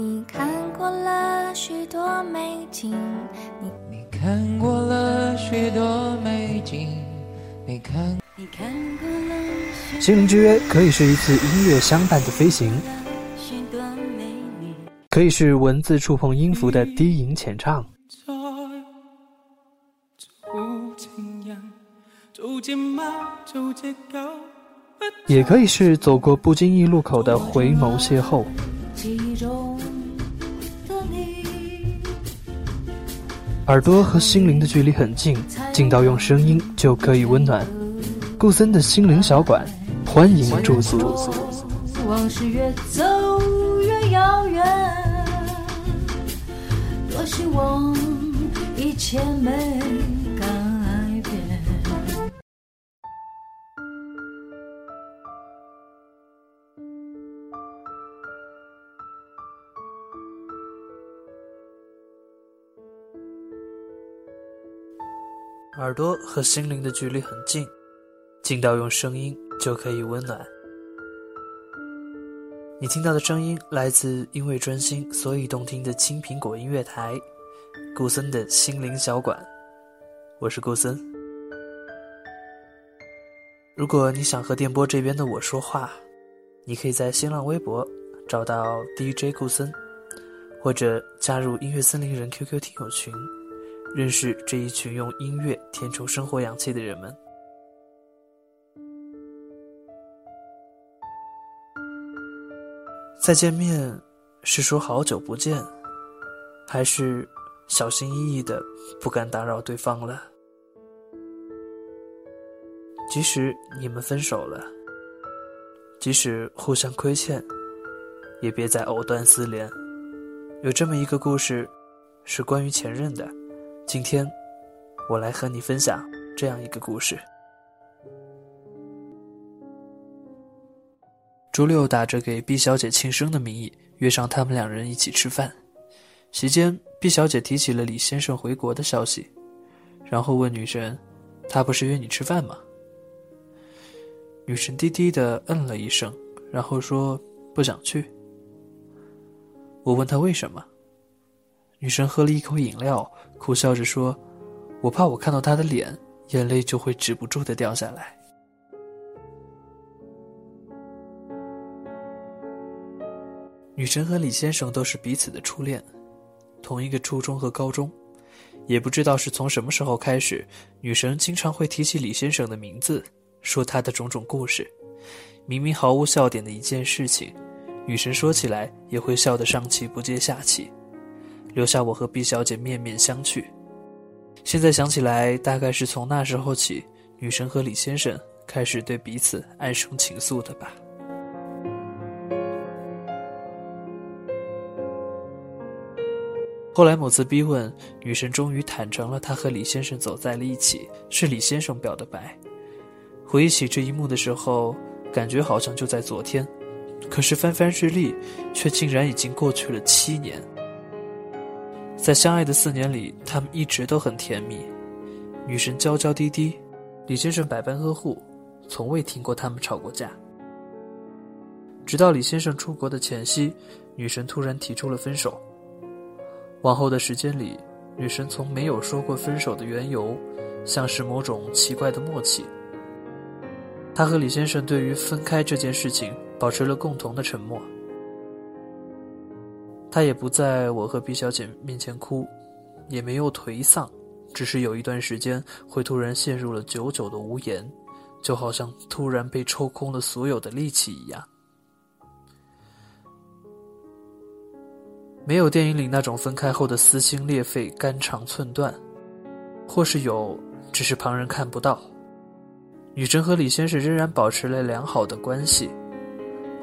你看过了许多美景，你你看过了许多美景，你看你看过了心灵之约可以是一次音乐相伴的飞行。可以是文字触碰音符的低吟浅唱，也可以是走过不经意路口的回眸邂逅。耳朵和心灵的距离很近，近到用声音就可以温暖。顾森的心灵小馆，欢迎驻足。往事越走越遥远，多希望一切没改耳朵和心灵的距离很近，近到用声音就可以温暖。你听到的声音来自因为专心所以动听的青苹果音乐台，顾森的心灵小馆，我是顾森。如果你想和电波这边的我说话，你可以在新浪微博找到 DJ 顾森，或者加入音乐森林人 QQ 听友群。认识这一群用音乐填充生活氧气的人们。再见面，是说好久不见，还是小心翼翼的不敢打扰对方了？即使你们分手了，即使互相亏欠，也别再藕断丝连。有这么一个故事，是关于前任的。今天，我来和你分享这样一个故事。周六打着给毕小姐庆生的名义，约上他们两人一起吃饭。席间毕小姐提起了李先生回国的消息，然后问女神：“他不是约你吃饭吗？”女神低低的嗯了一声，然后说：“不想去。”我问她为什么。女神喝了一口饮料，苦笑着说：“我怕我看到他的脸，眼泪就会止不住的掉下来。”女神和李先生都是彼此的初恋，同一个初中和高中，也不知道是从什么时候开始，女神经常会提起李先生的名字，说他的种种故事。明明毫无笑点的一件事情，女神说起来也会笑得上气不接下气。留下我和毕小姐面面相觑。现在想起来，大概是从那时候起，女神和李先生开始对彼此暗生情愫的吧。后来某次逼问，女神终于坦诚了，她和李先生走在了一起，是李先生表的白。回忆起这一幕的时候，感觉好像就在昨天，可是翻翻日历，却竟然已经过去了七年。在相爱的四年里，他们一直都很甜蜜。女神娇娇滴滴，李先生百般呵护，从未听过他们吵过架。直到李先生出国的前夕，女神突然提出了分手。往后的时间里，女神从没有说过分手的缘由，像是某种奇怪的默契。她和李先生对于分开这件事情保持了共同的沉默。他也不在我和毕小姐面前哭，也没有颓丧，只是有一段时间会突然陷入了久久的无言，就好像突然被抽空了所有的力气一样。没有电影里那种分开后的撕心裂肺、肝肠寸断，或是有，只是旁人看不到。女神和李先生仍然保持了良好的关系，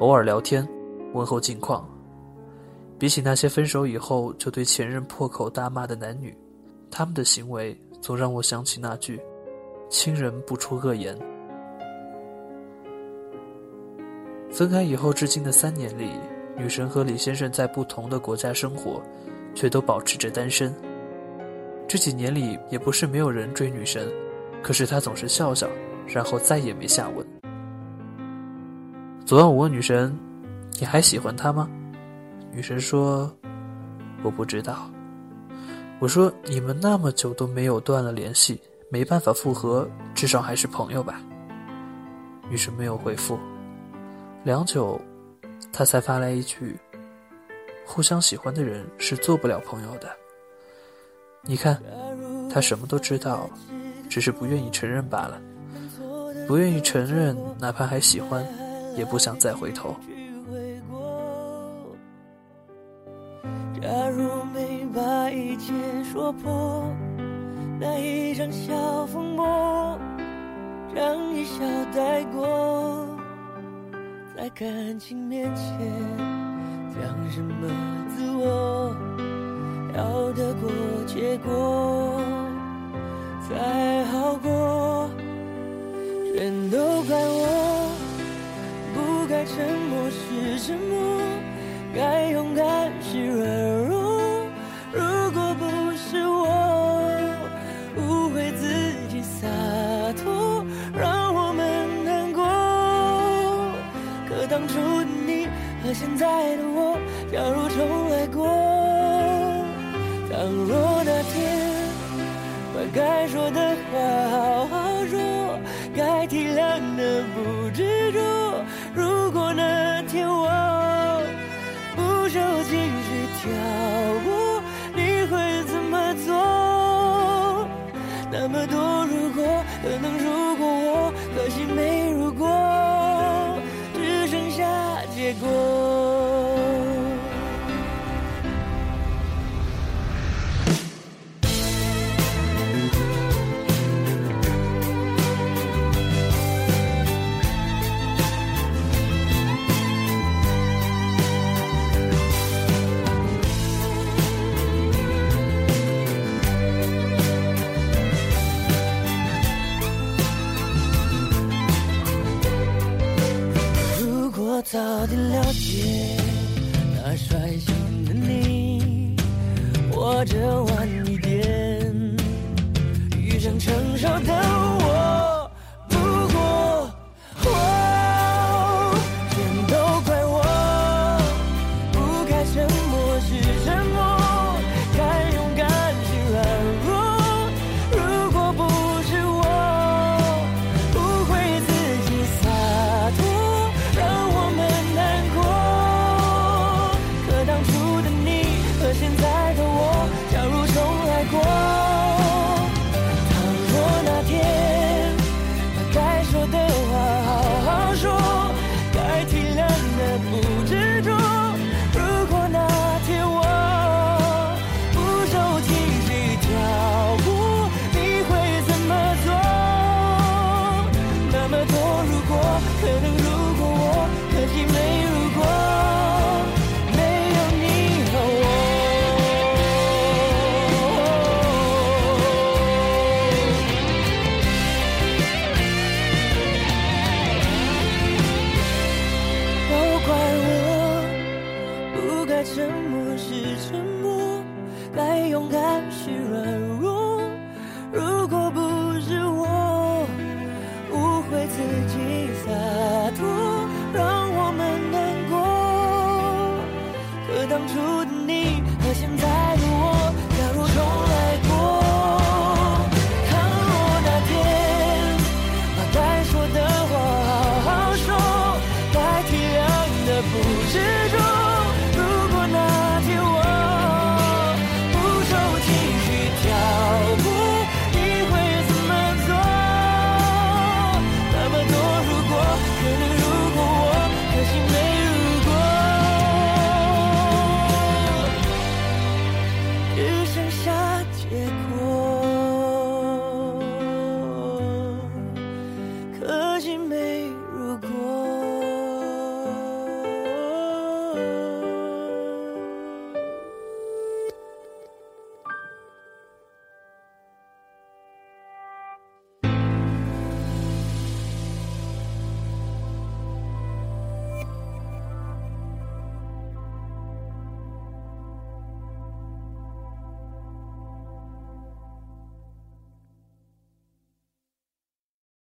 偶尔聊天，问候近况。比起那些分手以后就对前任破口大骂的男女，他们的行为总让我想起那句“亲人不出恶言”。分开以后至今的三年里，女神和李先生在不同的国家生活，却都保持着单身。这几年里也不是没有人追女神，可是她总是笑笑，然后再也没下文。昨晚我问女神：“你还喜欢他吗？”女神说：“我不知道。”我说：“你们那么久都没有断了联系，没办法复合，至少还是朋友吧？”女神没有回复。良久，她才发来一句：“互相喜欢的人是做不了朋友的。你看，他什么都知道，只是不愿意承认罢了。不愿意承认，哪怕还喜欢，也不想再回头。”假如没把一切说破，那一场小风波，让一笑带过，在感情面前讲什么自我，要得过且过才好过，全都怪我，不该沉默是沉默。该勇敢是软弱，如果不是我误会自己洒脱，让我们难过。可当初的你和现在的我，假如重来过，倘若那天把该说的话成熟的 purple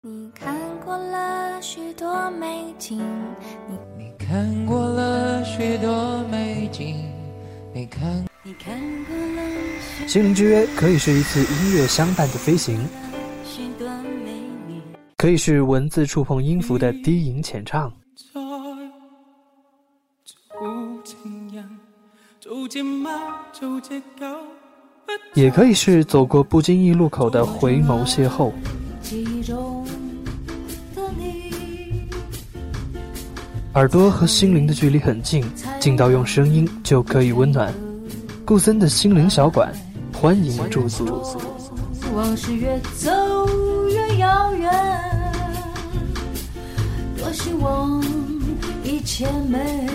你看过了许多美景，你你看过了许多美景，你看，你看过了心灵之约可以是一次音乐相伴的飞行，许多美女，可以是文字触碰音符的低吟浅唱，也可以是走过不经意路口的回眸邂逅。耳朵和心灵的距离很近，近到用声音就可以温暖。顾森的心灵小馆，欢迎驻足。往事越走越遥远，多希望一切美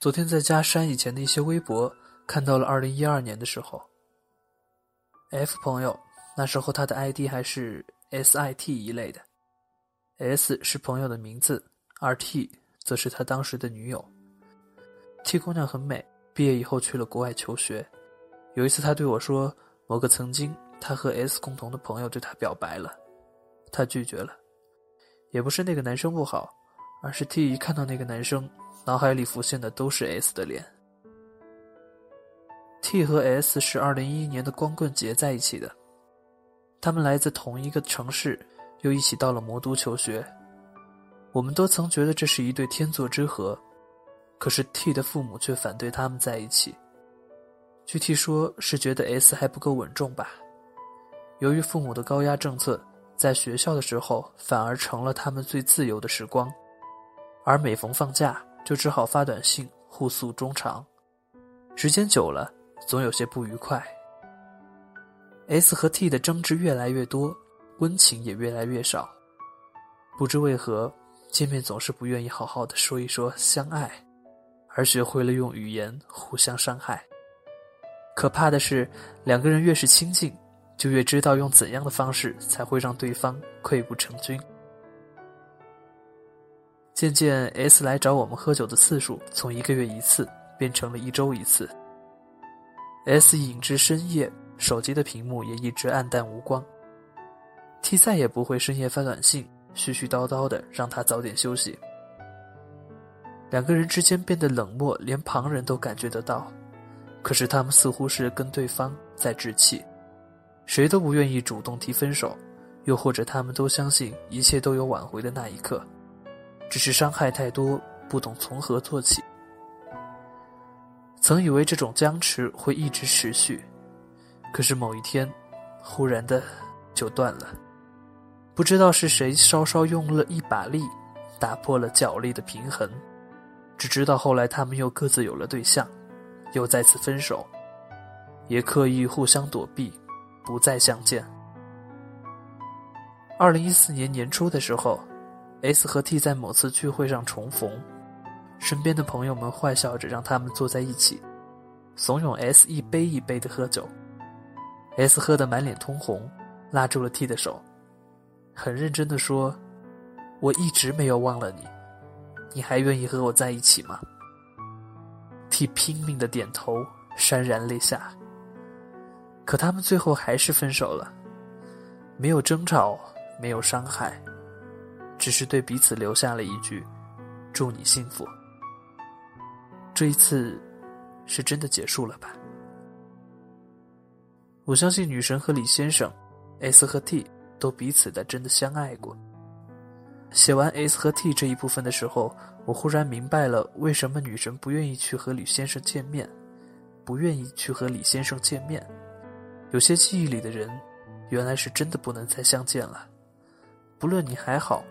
昨天在家删以前的一些微博，看到了二零一二年的时候，F 朋友那时候他的 ID 还是 SIT 一类的，S 是朋友的名字，而 T 则是他当时的女友。T 姑娘很美，毕业以后去了国外求学。有一次他对我说，某个曾经他和 S 共同的朋友对他表白了，他拒绝了，也不是那个男生不好，而是 T 一看到那个男生。脑海里浮现的都是 S 的脸。T 和 S 是二零一一年的光棍节在一起的，他们来自同一个城市，又一起到了魔都求学。我们都曾觉得这是一对天作之合，可是 T 的父母却反对他们在一起。具体说是觉得 S 还不够稳重吧。由于父母的高压政策，在学校的时候反而成了他们最自由的时光，而每逢放假。就只好发短信互诉衷肠，时间久了，总有些不愉快。S 和 T 的争执越来越多，温情也越来越少。不知为何，见面总是不愿意好好的说一说相爱，而学会了用语言互相伤害。可怕的是，两个人越是亲近，就越知道用怎样的方式才会让对方溃不成军。渐渐，S 来找我们喝酒的次数从一个月一次变成了一周一次。S 隐至深夜，手机的屏幕也一直暗淡无光。T 再也不会深夜发短信，絮絮叨叨的让他早点休息。两个人之间变得冷漠，连旁人都感觉得到。可是他们似乎是跟对方在置气，谁都不愿意主动提分手，又或者他们都相信一切都有挽回的那一刻。只是伤害太多，不懂从何做起。曾以为这种僵持会一直持续，可是某一天，忽然的就断了。不知道是谁稍稍用了一把力，打破了角力的平衡。只知道后来他们又各自有了对象，又再次分手，也刻意互相躲避，不再相见。二零一四年年初的时候。S 和 T 在某次聚会上重逢，身边的朋友们坏笑着让他们坐在一起，怂恿 S 一杯一杯的喝酒。S 喝得满脸通红，拉住了 T 的手，很认真的说：“我一直没有忘了你，你还愿意和我在一起吗？”T 拼命的点头，潸然泪下。可他们最后还是分手了，没有争吵，没有伤害。只是对彼此留下了一句：“祝你幸福。”这一次，是真的结束了吧？我相信女神和李先生，S 和 T 都彼此的真的相爱过。写完 S 和 T 这一部分的时候，我忽然明白了为什么女神不愿意去和李先生见面，不愿意去和李先生见面。有些记忆里的人，原来是真的不能再相见了。不论你还好。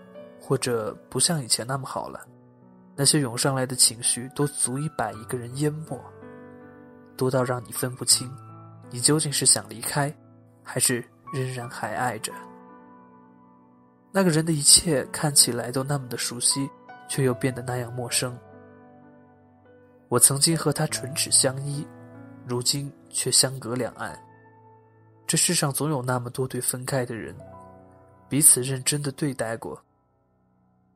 或者不像以前那么好了，那些涌上来的情绪都足以把一个人淹没，多到让你分不清，你究竟是想离开，还是仍然还爱着那个人的一切看起来都那么的熟悉，却又变得那样陌生。我曾经和他唇齿相依，如今却相隔两岸。这世上总有那么多对分开的人，彼此认真的对待过。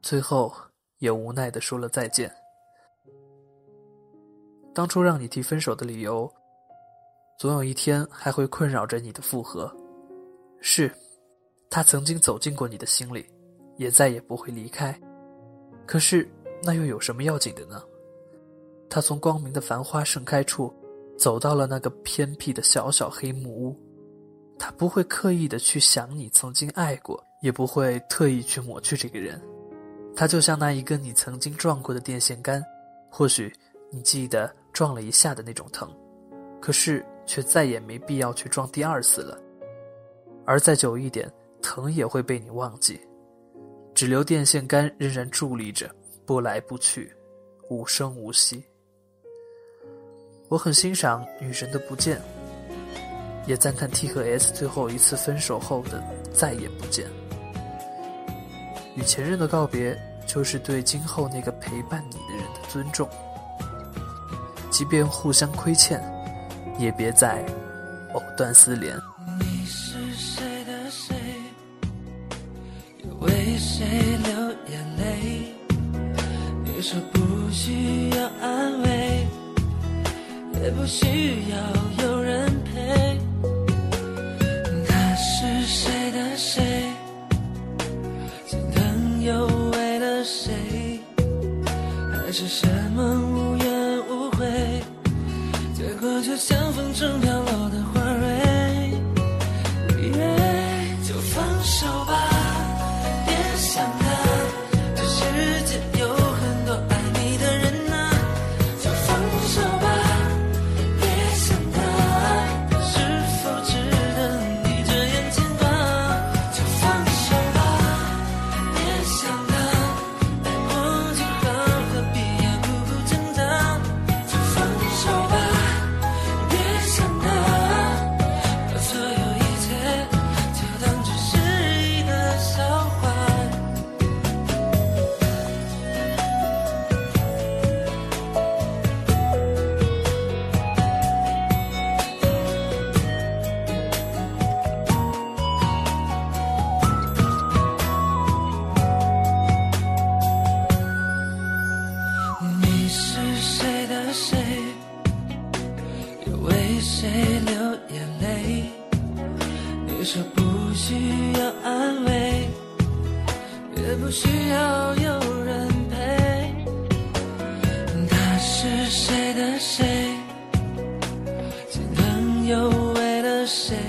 最后，也无奈的说了再见。当初让你提分手的理由，总有一天还会困扰着你的复合。是，他曾经走进过你的心里，也再也不会离开。可是，那又有什么要紧的呢？他从光明的繁花盛开处，走到了那个偏僻的小小黑木屋。他不会刻意的去想你曾经爱过，也不会特意去抹去这个人。它就像那一根你曾经撞过的电线杆，或许你记得撞了一下的那种疼，可是却再也没必要去撞第二次了。而再久一点，疼也会被你忘记，只留电线杆仍然伫立着，不来不去，无声无息。我很欣赏女神的不见。也赞叹 T 和 S 最后一次分手后的再也不见。与前任的告别，就是对今后那个陪伴你的人的尊重。即便互相亏欠，也别再藕断丝连。你是谁的谁？又为谁流眼泪？你说不需要安慰，也不需要有人像风为了